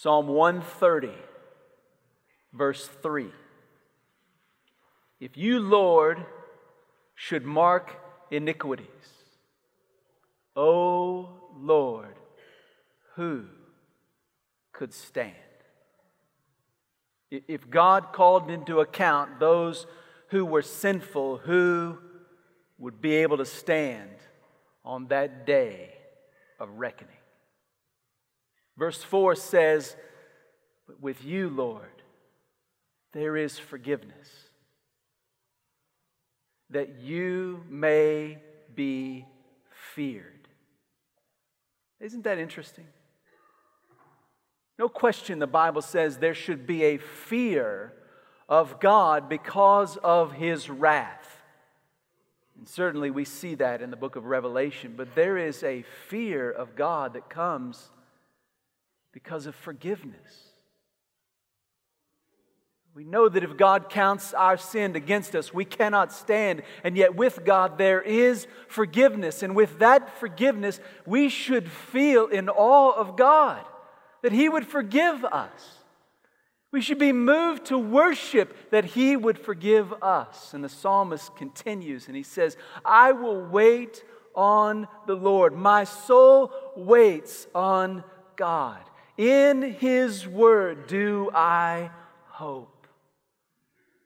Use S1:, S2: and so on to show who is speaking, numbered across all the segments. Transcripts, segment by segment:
S1: Psalm 130, verse 3. If you, Lord, should mark iniquities, O Lord, who could stand? If God called into account those who were sinful, who would be able to stand on that day of reckoning? Verse 4 says, But with you, Lord, there is forgiveness, that you may be feared. Isn't that interesting? No question, the Bible says there should be a fear of God because of his wrath. And certainly we see that in the book of Revelation, but there is a fear of God that comes because of forgiveness. We know that if God counts our sin against us, we cannot stand. And yet, with God, there is forgiveness. And with that forgiveness, we should feel in awe of God that He would forgive us. We should be moved to worship that He would forgive us. And the psalmist continues and he says, I will wait on the Lord. My soul waits on God. In His word do I hope.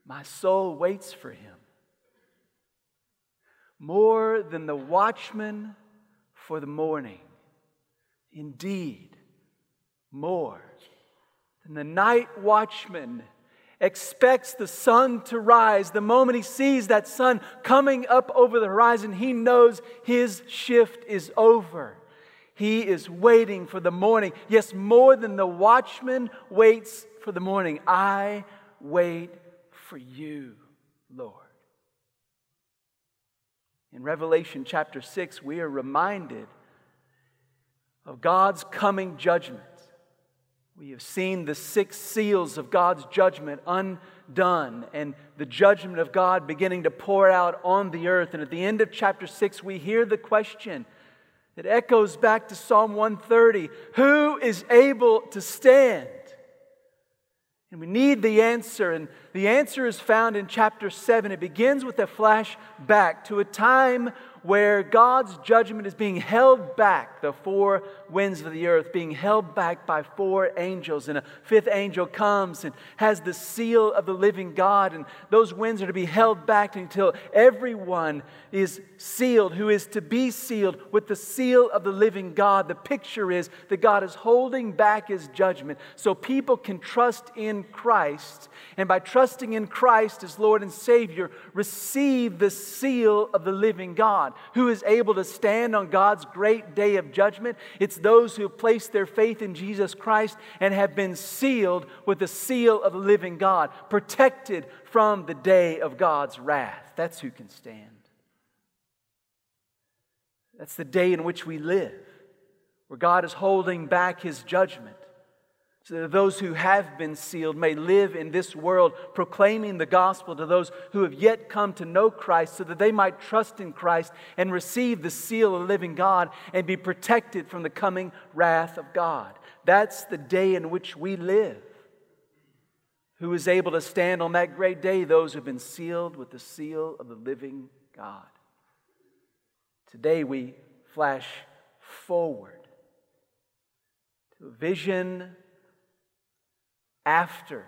S1: My soul waits for Him. More than the watchman for the morning. Indeed, more than the night watchman expects the sun to rise. The moment he sees that sun coming up over the horizon, he knows his shift is over. He is waiting for the morning. Yes, more than the watchman waits for the morning. I wait for you, Lord. In Revelation chapter 6, we are reminded of God's coming judgment. We have seen the six seals of God's judgment undone and the judgment of God beginning to pour out on the earth. And at the end of chapter 6, we hear the question that echoes back to Psalm 130 Who is able to stand? And we need the answer, and the answer is found in chapter 7. It begins with a flashback to a time where God's judgment is being held back, the four winds of the earth being held back by four angels. And a fifth angel comes and has the seal of the living God. And those winds are to be held back until everyone is sealed who is to be sealed with the seal of the living God. The picture is that God is holding back his judgment so people can trust in Christ. And by trusting in Christ as Lord and Savior, receive the seal of the living God. Who is able to stand on God's great day of judgment? It's those who have placed their faith in Jesus Christ and have been sealed with the seal of the living God, protected from the day of God's wrath. That's who can stand. That's the day in which we live, where God is holding back his judgment so that those who have been sealed may live in this world proclaiming the gospel to those who have yet come to know Christ, so that they might trust in Christ and receive the seal of the living God and be protected from the coming wrath of God. That's the day in which we live. Who is able to stand on that great day? Those who have been sealed with the seal of the living God. Today we flash forward to a vision after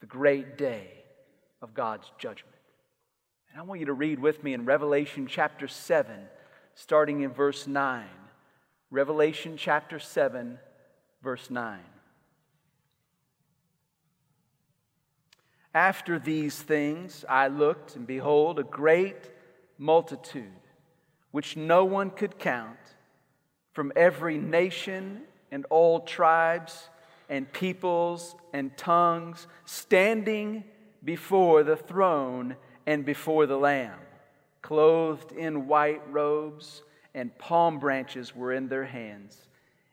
S1: the great day of God's judgment. And I want you to read with me in Revelation chapter 7, starting in verse 9. Revelation chapter 7, verse 9. After these things I looked, and behold, a great multitude, which no one could count, from every nation and all tribes and peoples and tongues standing before the throne and before the Lamb, clothed in white robes, and palm branches were in their hands.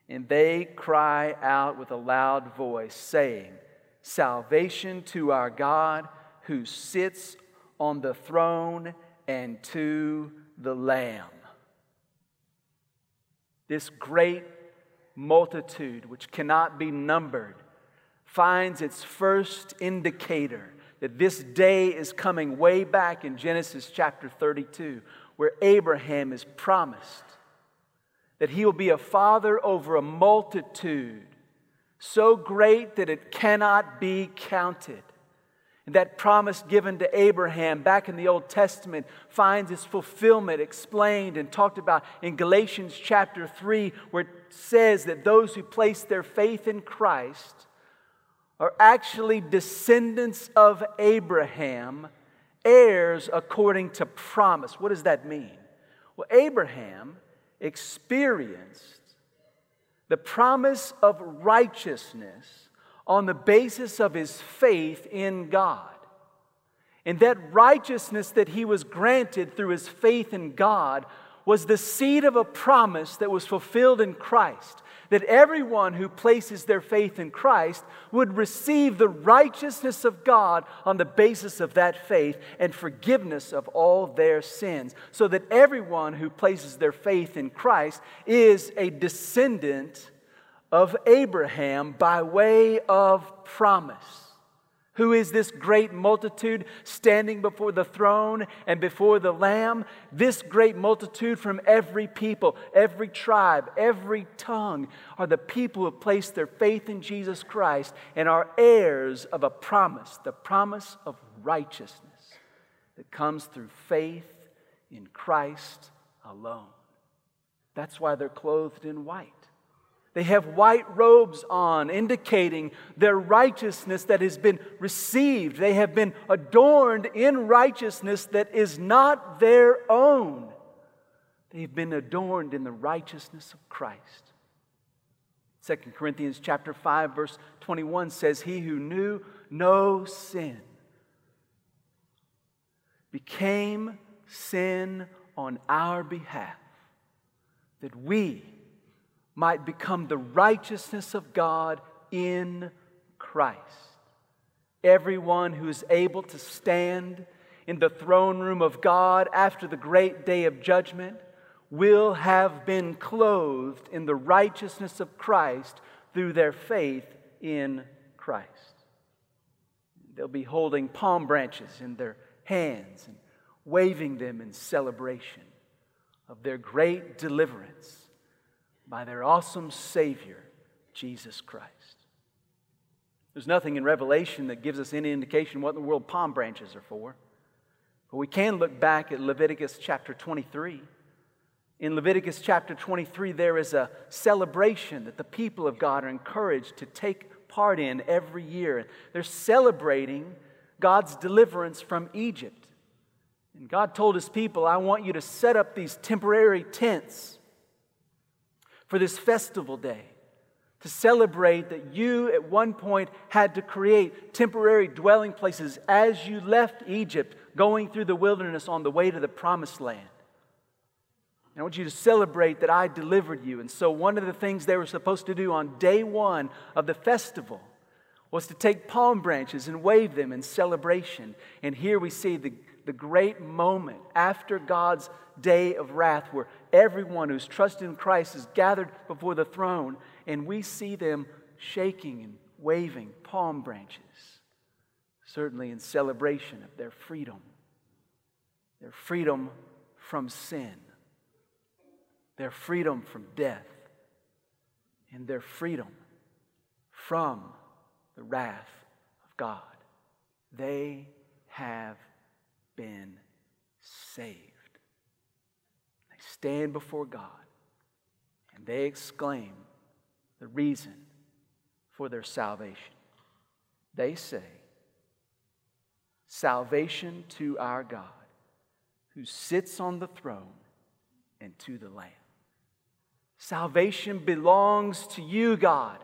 S1: And they cry out with a loud voice, saying, Salvation to our God who sits on the throne and to the Lamb. This great multitude, which cannot be numbered, finds its first indicator that this day is coming way back in Genesis chapter 32, where Abraham is promised that he will be a father over a multitude so great that it cannot be counted. And that promise given to Abraham back in the Old Testament finds its fulfillment explained and talked about in Galatians chapter 3, where says that those who place their faith in Christ are actually descendants of Abraham, heirs according to promise. What does that mean? Well, Abraham experienced the promise of righteousness on the basis of his faith in God. And that righteousness that he was granted through his faith in God was the seed of a promise that was fulfilled in Christ. That everyone who places their faith in Christ would receive the righteousness of God on the basis of that faith and forgiveness of all their sins. So that everyone who places their faith in Christ is a descendant of Abraham by way of promise. Who is this great multitude standing before the throne and before the Lamb? This great multitude from every people, every tribe, every tongue are the people who have placed their faith in Jesus Christ and are heirs of a promise, the promise of righteousness that comes through faith in Christ alone. That's why they're clothed in white. They have white robes on, indicating their righteousness that has been received. They have been adorned in righteousness that is not their own. They've been adorned in the righteousness of Christ. 2 Corinthians chapter 5 verse 21 says he who knew no sin became sin on our behalf that we might become the righteousness of God in Christ. Everyone who is able to stand in the throne room of God after the great day of judgment will have been clothed in the righteousness of Christ through their faith in Christ. They'll be holding palm branches in their hands and waving them in celebration of their great deliverance by their awesome Savior, Jesus Christ. There's nothing in Revelation that gives us any indication what in the world palm branches are for. But we can look back at Leviticus chapter 23. In Leviticus chapter 23, there is a celebration that the people of God are encouraged to take part in every year. They're celebrating God's deliverance from Egypt. And God told his people, I want you to set up these temporary tents for this festival day to celebrate that you at one point had to create temporary dwelling places as you left Egypt, going through the wilderness on the way to the promised land. I want you to celebrate that I delivered you. And so, one of the things they were supposed to do on day one of the festival was to take palm branches and wave them in celebration. And here we see the, the great moment after God's day of wrath where everyone who's trusted in Christ is gathered before the throne, and we see them shaking and waving palm branches, certainly in celebration of their freedom, their freedom from sin, their freedom from death, and their freedom from the wrath of God. They have been saved They stand before God and they exclaim the reason for their salvation. They say, Salvation to our God who sits on the throne and to the Lamb. Salvation belongs to you, God.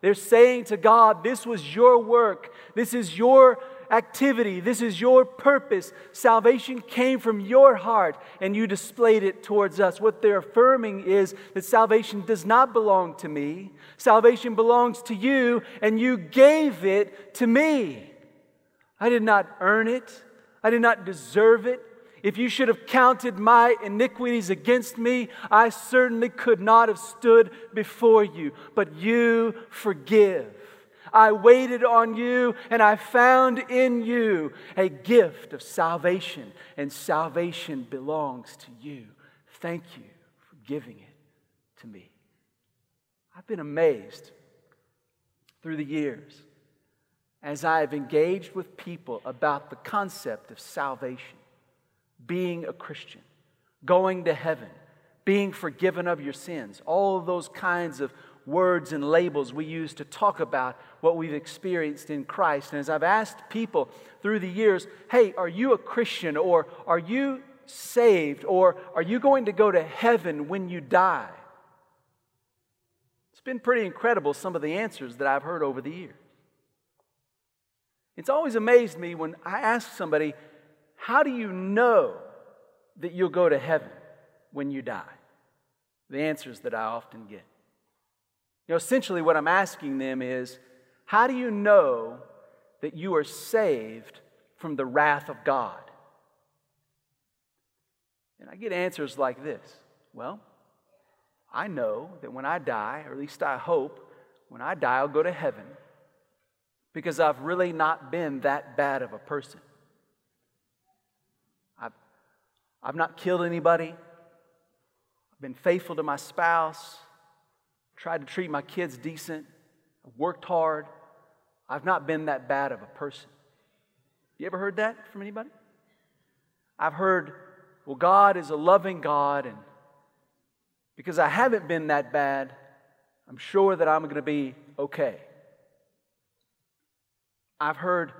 S1: They're saying to God, This was your work. This is your activity. This is your purpose. Salvation came from your heart and you displayed it towards us. What they're affirming is that salvation does not belong to me. Salvation belongs to you and you gave it to me. I did not earn it, I did not deserve it. If you should have counted my iniquities against me, I certainly could not have stood before you. But you forgive. I waited on you, and I found in you a gift of salvation, and salvation belongs to you. Thank you for giving it to me. I've been amazed through the years as I have engaged with people about the concept of salvation, being a Christian, going to heaven, being forgiven of your sins, all of those kinds of words and labels we use to talk about what we've experienced in Christ. And as I've asked people through the years, hey, are you a Christian or are you saved or are you going to go to heaven when you die? It's been pretty incredible, some of the answers that I've heard over the years. It's always amazed me when I ask somebody, How do you know that you'll go to heaven when you die? The answers that I often get. You know, essentially, what I'm asking them is, How do you know that you are saved from the wrath of God? And I get answers like this Well, I know that when I die, or at least I hope, when I die, I'll go to heaven because I've really not been that bad of a person. I've, I've not killed anybody. I've been faithful to my spouse, tried to treat my kids decent, I've worked hard. I've not been that bad of a person. You ever heard that from anybody? I've heard, well, God is a loving God, and because I haven't been that bad, I'm sure that I'm going to be okay. I've heard,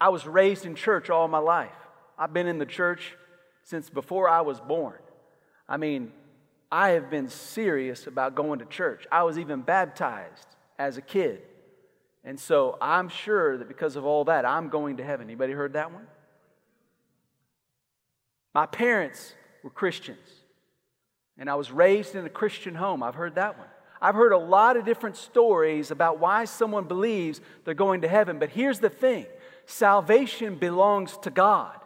S1: I was raised in church all my life. I've been in the church since before I was born. I mean, I have been serious about going to church. I was even baptized as a kid. And so I'm sure that because of all that, I'm going to heaven. Anybody heard that one? My parents were Christians, and I was raised in a Christian home. I've heard that one. I've heard a lot of different stories about why someone believes they're going to heaven, but here's the thing salvation belongs to God.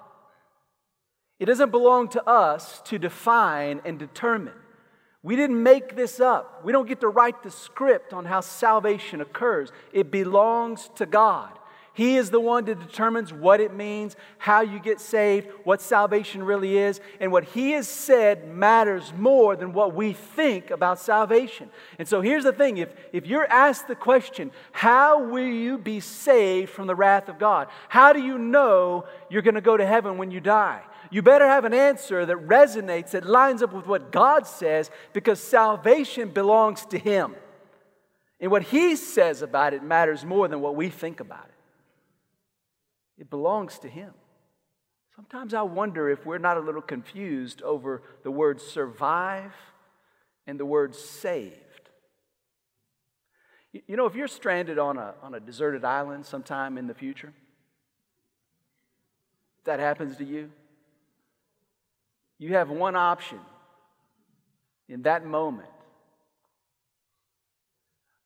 S1: It doesn't belong to us to define and determine. We didn't make this up. We don't get to write the script on how salvation occurs. It belongs to God. He is the one that determines what it means, how you get saved, what salvation really is, and what He has said matters more than what we think about salvation. And so here's the thing if, if you're asked the question, how will you be saved from the wrath of God? How do you know you're going to go to heaven when you die? You better have an answer that resonates, that lines up with what God says, because salvation belongs to Him. And what He says about it matters more than what we think about it. It belongs to Him. Sometimes I wonder if we're not a little confused over the word survive and the word saved. You know, if you're stranded on a, on a deserted island sometime in the future, that happens to you, you have one option in that moment.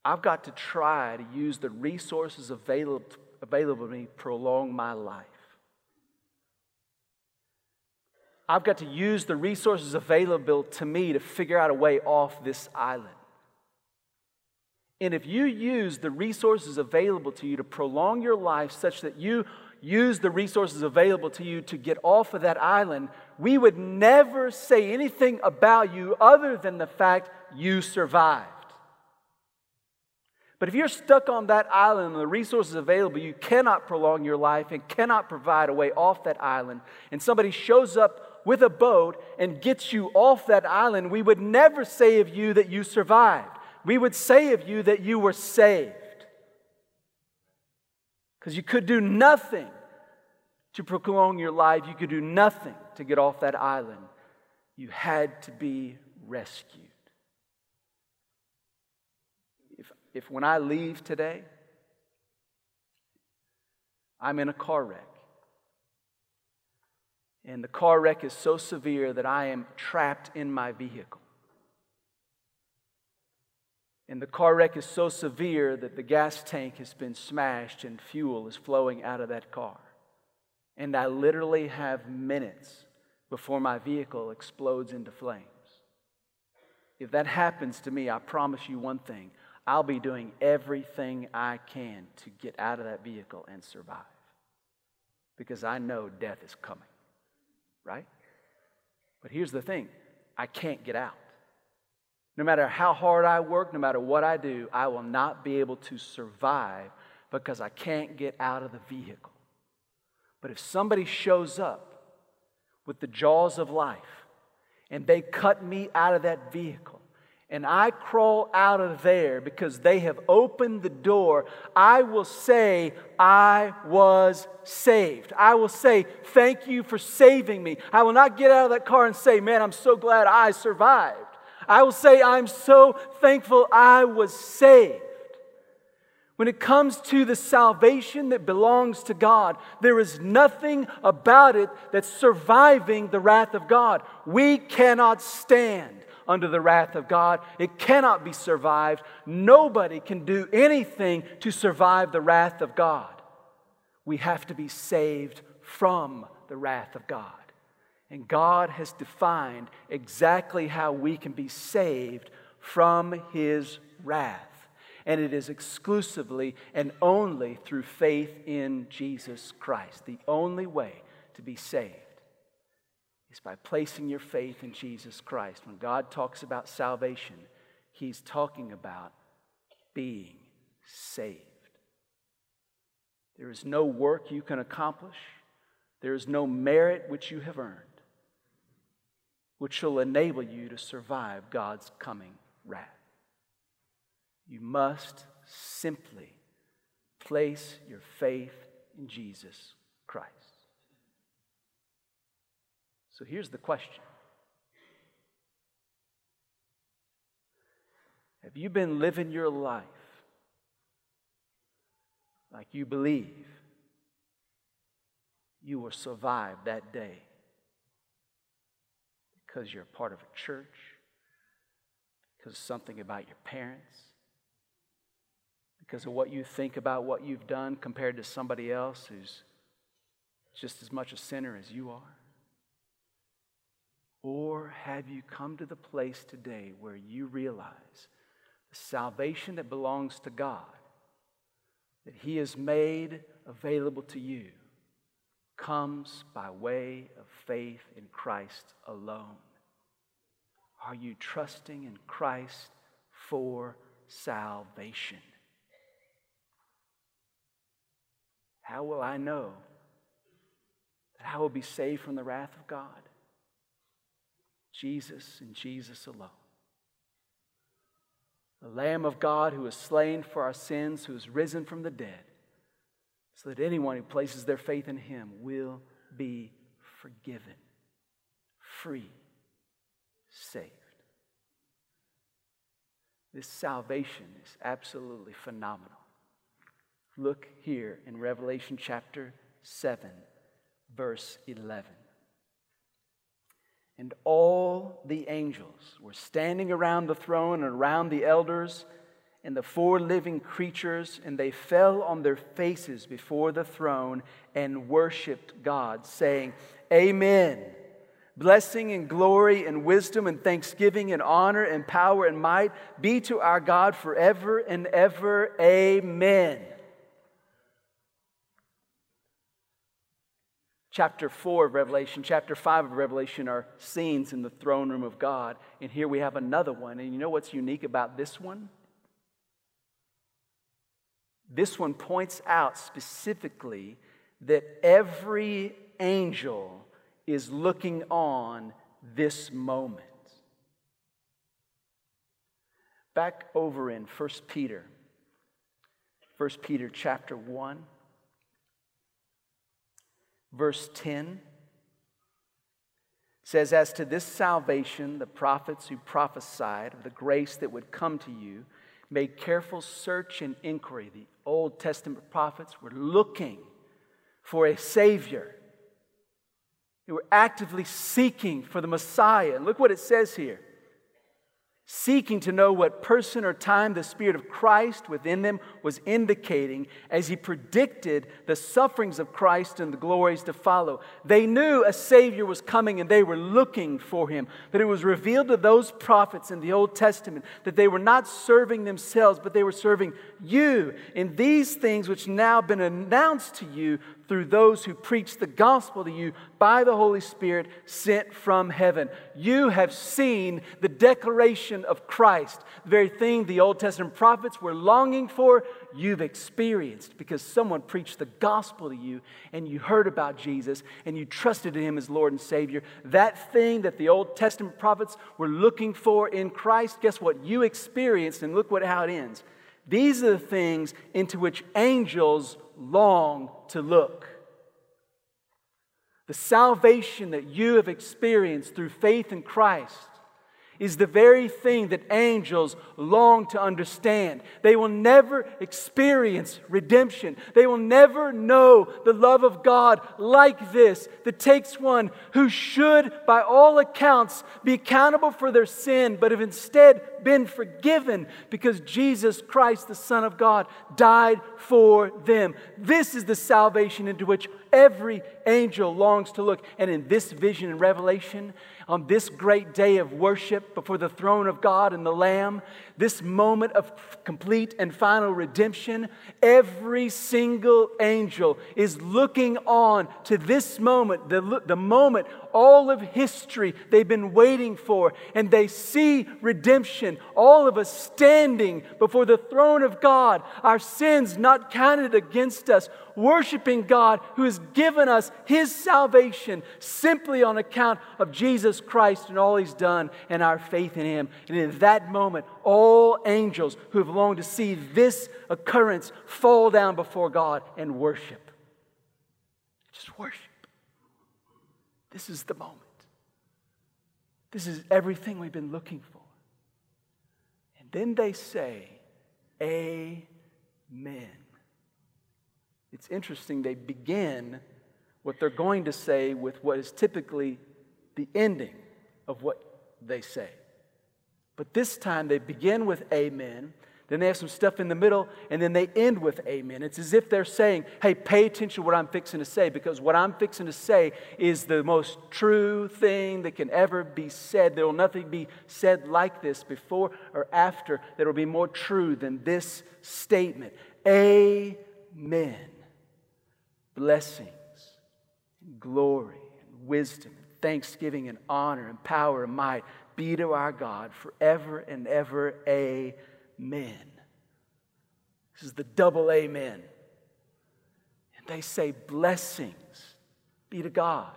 S1: I've got to try to use the resources available available to me to prolong my life. I've got to use the resources available to me to figure out a way off this island. And if you use the resources available to you to prolong your life such that you use the resources available to you to get off of that island, we would never say anything about you other than the fact you survived. But if you're stuck on that island and the resources available, you cannot prolong your life and cannot provide a way off that island, and somebody shows up with a boat and gets you off that island, we would never say of you that you survived. We would say of you that you were saved. Because you could do nothing to prolong your life, you could do nothing to get off that island. You had to be rescued. if if when I leave today, I'm in a car wreck, and the car wreck is so severe that I am trapped in my vehicle. And the car wreck is so severe that the gas tank has been smashed and fuel is flowing out of that car. And I literally have minutes before my vehicle explodes into flames. If that happens to me, I promise you one thing I'll be doing everything I can to get out of that vehicle and survive. Because I know death is coming, right? But here's the thing I can't get out. No matter how hard I work, no matter what I do, I will not be able to survive because I can't get out of the vehicle. But if somebody shows up with the jaws of life and they cut me out of that vehicle, and I crawl out of there because they have opened the door, I will say, I was saved. I will say, Thank you for saving me. I will not get out of that car and say, Man, I'm so glad I survived. I will say, I'm so thankful I was saved. When it comes to the salvation that belongs to God, there is nothing about it that's surviving the wrath of God. We cannot stand under the wrath of God. It cannot be survived. Nobody can do anything to survive the wrath of God. We have to be saved from the wrath of God. And God has defined exactly how we can be saved from His wrath and it is exclusively and only through faith in Jesus Christ. The only way to be saved is by placing your faith in Jesus Christ. When God talks about salvation, He's talking about being saved. There is no work you can accomplish, there is no merit which you have earned, which will enable you to survive God's coming wrath. You must simply place your faith in Jesus Christ. So here's the question Have you been living your life like you believe you will survive that day because you're a part of a church, because something about your parents? because of what you think about what you've done compared to somebody else who's just as much a sinner as you are? Or have you come to the place today where you realize the salvation that belongs to God, that He has made available to you, comes by way of faith in Christ alone? Are you trusting in Christ for salvation? How will I know that I will be saved from the wrath of God? Jesus and Jesus alone. The Lamb of God who is slain for our sins, who is risen from the dead, so that anyone who places their faith in him will be forgiven, free, saved. This salvation is absolutely phenomenal. Look here in Revelation chapter 7, verse 11. And all the angels were standing around the throne and around the elders and the four living creatures, and they fell on their faces before the throne and worshiped God, saying, Amen. Blessing and glory and wisdom and thanksgiving and honor and power and might be to our God forever and ever. Amen. chapter 4 of Revelation, chapter 5 of Revelation are scenes in the throne room of God. And here we have another one. And you know what's unique about this one? This one points out specifically that every angel is looking on this moment. Back over in 1 Peter, 1 Peter chapter 1 verse 10 says, As to this salvation, the prophets who prophesied of the grace that would come to you made careful search and inquiry. The Old Testament prophets were looking for a Savior. They were actively seeking for the Messiah. And look what it says here. Seeking to know what person or time the Spirit of Christ within them was indicating as he predicted the sufferings of Christ and the glories to follow. They knew a Savior was coming and they were looking for him. But it was revealed to those prophets in the Old Testament that they were not serving themselves, but they were serving you in these things which now have been announced to you through those who preach the gospel to you by the Holy Spirit sent from heaven. You have seen the declaration of Christ, the very thing the Old Testament prophets were longing for, you've experienced because someone preached the gospel to you and you heard about Jesus and you trusted in him as Lord and Savior. That thing that the Old Testament prophets were looking for in Christ, guess what? You experienced, and look what, how it ends. These are the things into which angels long to look. The salvation that you have experienced through faith in Christ is the very thing that angels long to understand. They will never experience redemption. They will never know the love of God like this that takes one who should, by all accounts, be accountable for their sin, but have instead been forgiven because Jesus Christ, the Son of God, died for them. This is the salvation into which every angel longs to look. And in this vision and revelation, on this great day of worship before the throne of God and the Lamb, this moment of complete and final redemption, every single angel is looking on to this moment, the, the moment all of history they've been waiting for, and they see redemption, all of us standing before the throne of God, our sins not counted against us, worshiping God who has given us his salvation simply on account of Jesus Christ and all he's done and our faith in him. And in that moment, all angels who have longed to see this occurrence fall down before God and worship. Just worship. This is the moment. This is everything we've been looking for. And then they say, Amen. It's interesting, they begin what they're going to say with what is typically the ending of what they say. But this time they begin with amen, then they have some stuff in the middle, and then they end with amen. It's as if they're saying, hey, pay attention to what I'm fixing to say, because what I'm fixing to say is the most true thing that can ever be said. There will nothing be said like this before or after that will be more true than this statement. Amen blessings, glory, and wisdom, and thanksgiving, and honor, and power, and might be to our God forever and ever. Amen. This is the double amen. And they say, Blessings be to God.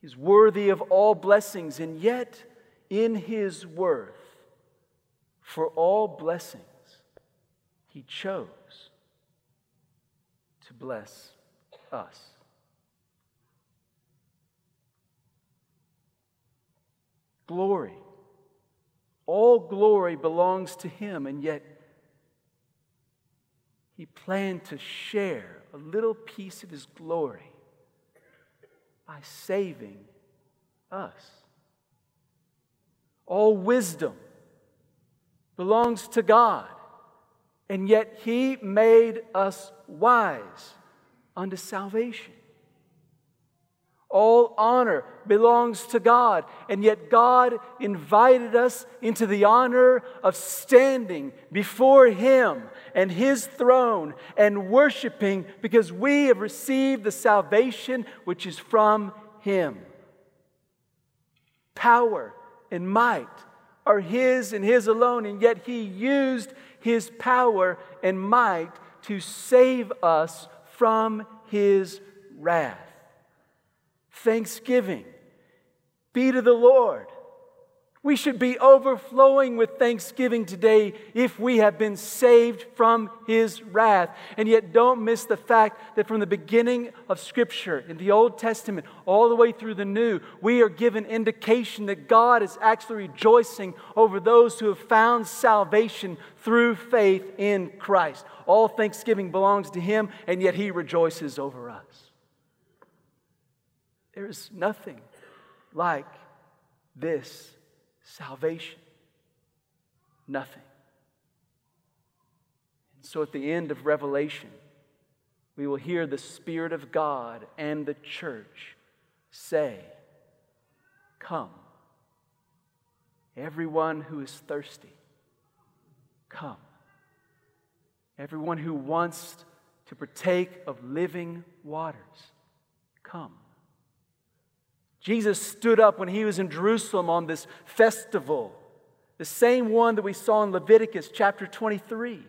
S1: He's worthy of all blessings, and yet in his worth for all blessings, he chose to bless us. Glory. All glory belongs to Him, and yet He planned to share a little piece of His glory by saving us. All wisdom belongs to God and yet he made us wise unto salvation. All honor belongs to God, and yet God invited us into the honor of standing before Him and His throne and worshiping because we have received the salvation which is from Him. Power and might are His and His alone, and yet He used his power and might to save us from his wrath. Thanksgiving be to the Lord. We should be overflowing with thanksgiving today if we have been saved from his wrath. And yet, don't miss the fact that from the beginning of Scripture, in the Old Testament, all the way through the New, we are given indication that God is actually rejoicing over those who have found salvation through faith in Christ. All thanksgiving belongs to him, and yet he rejoices over us. There is nothing like this salvation, nothing. And so at the end of Revelation, we will hear the Spirit of God and the church say, Come. Everyone who is thirsty, come. Everyone who wants to partake of living waters, come. Jesus stood up when he was in Jerusalem on this festival, the same one that we saw in Leviticus chapter 23.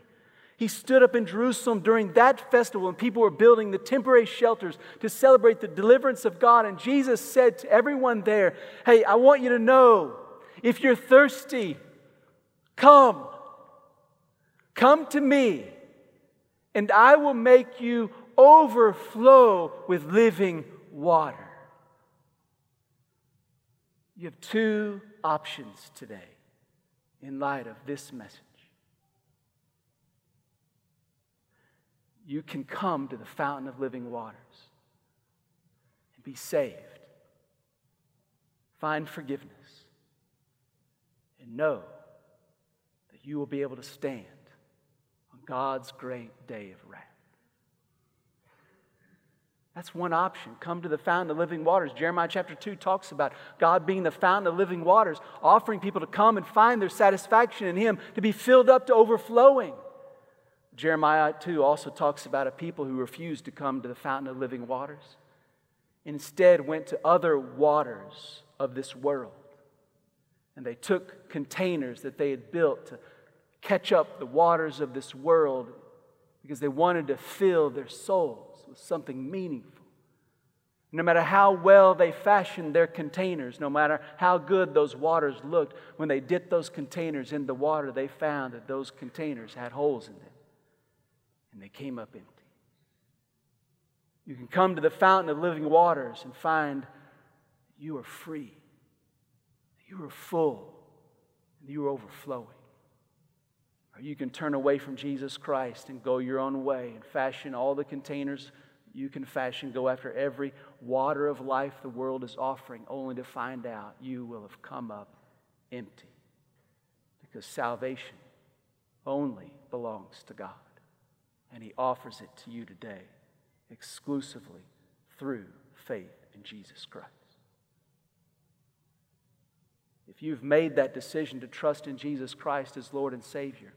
S1: He stood up in Jerusalem during that festival when people were building the temporary shelters to celebrate the deliverance of God. And Jesus said to everyone there, Hey, I want you to know if you're thirsty, come. Come to me, and I will make you overflow with living water. You have two options today in light of this message. You can come to the fountain of living waters and be saved, find forgiveness, and know that you will be able to stand on God's great day of wrath. That's one option. Come to the fountain of living waters. Jeremiah chapter 2 talks about God being the fountain of living waters, offering people to come and find their satisfaction in Him, to be filled up to overflowing. Jeremiah 2 also talks about a people who refused to come to the fountain of living waters, instead went to other waters of this world. And they took containers that they had built to catch up the waters of this world because they wanted to fill their souls something meaningful. No matter how well they fashioned their containers, no matter how good those waters looked, when they dipped those containers in the water, they found that those containers had holes in them and they came up empty. You can come to the fountain of living waters and find you are free, you are full, and you are overflowing. Or you can turn away from Jesus Christ and go your own way and fashion all the containers you can fashion, go after every water of life the world is offering, only to find out you will have come up empty. Because salvation only belongs to God and He offers it to you today exclusively through faith in Jesus Christ. If you've made that decision to trust in Jesus Christ as Lord and Savior,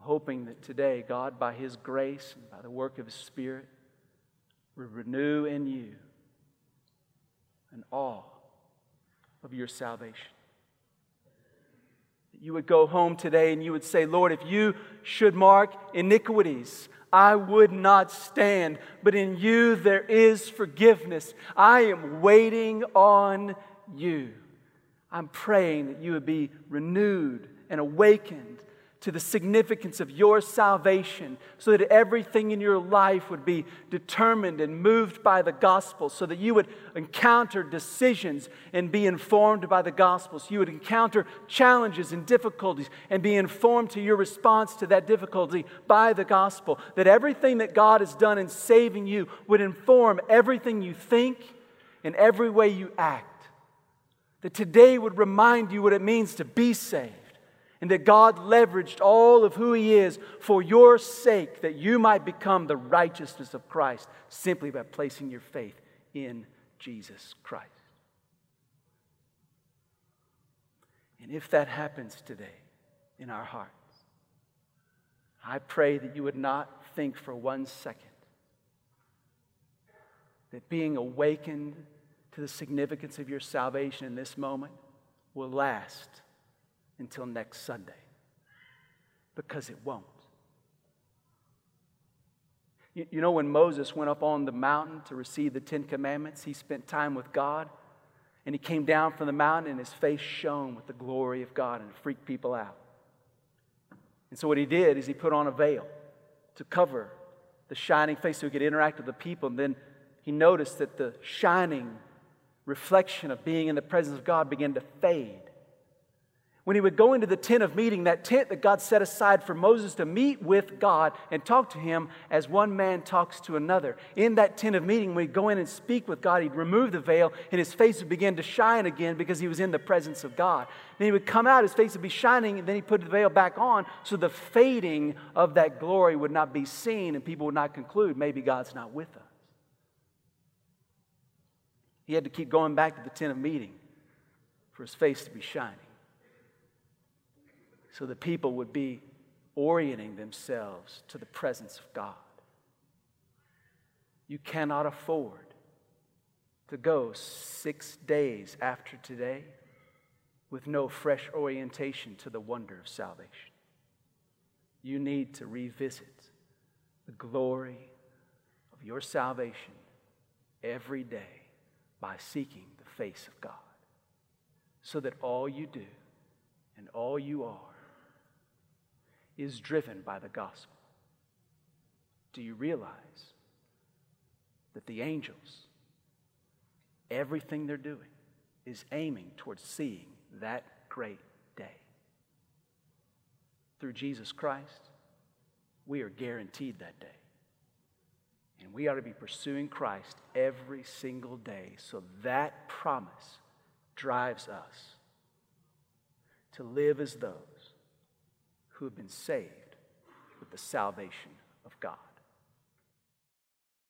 S1: I'm hoping that today God, by His grace and by the work of His Spirit, will renew in you an awe of your salvation That you would go home today and you would say, Lord, if you should mark iniquities, I would not stand, but in you there is forgiveness. I am waiting on you. I'm praying that you would be renewed and awakened to the significance of your salvation so that everything in your life would be determined and moved by the gospel, so that you would encounter decisions and be informed by the gospel, so you would encounter challenges and difficulties and be informed to your response to that difficulty by the gospel, that everything that God has done in saving you would inform everything you think and every way you act. That today would remind you what it means to be saved and that God leveraged all of who He is for your sake, that you might become the righteousness of Christ simply by placing your faith in Jesus Christ. And if that happens today in our hearts, I pray that you would not think for one second that being awakened to the significance of your salvation in this moment will last until next Sunday because it won't. You, you know, when Moses went up on the mountain to receive the Ten Commandments, he spent time with God. And he came down from the mountain, and his face shone with the glory of God and freaked people out. And so, what he did is he put on a veil to cover the shining face so he could interact with the people. And then he noticed that the shining reflection of being in the presence of God began to fade. When he would go into the tent of meeting, that tent that God set aside for Moses to meet with God and talk to him as one man talks to another. In that tent of meeting, when he'd go in and speak with God, he'd remove the veil and his face would begin to shine again because he was in the presence of God. Then he would come out, his face would be shining, and then he'd put the veil back on so the fading of that glory would not be seen and people would not conclude maybe God's not with us. He had to keep going back to the tent of meeting for his face to be shining so the people would be orienting themselves to the presence of God. You cannot afford to go six days after today with no fresh orientation to the wonder of salvation. You need to revisit the glory of your salvation every day by seeking the face of God, so that all you do and all you are is driven by the gospel. Do you realize that the angels, everything they're doing, is aiming towards seeing that great day? Through Jesus Christ, we are guaranteed that day. And we ought to be pursuing Christ every single day so that promise drives us to live as those who have been saved with the salvation of God.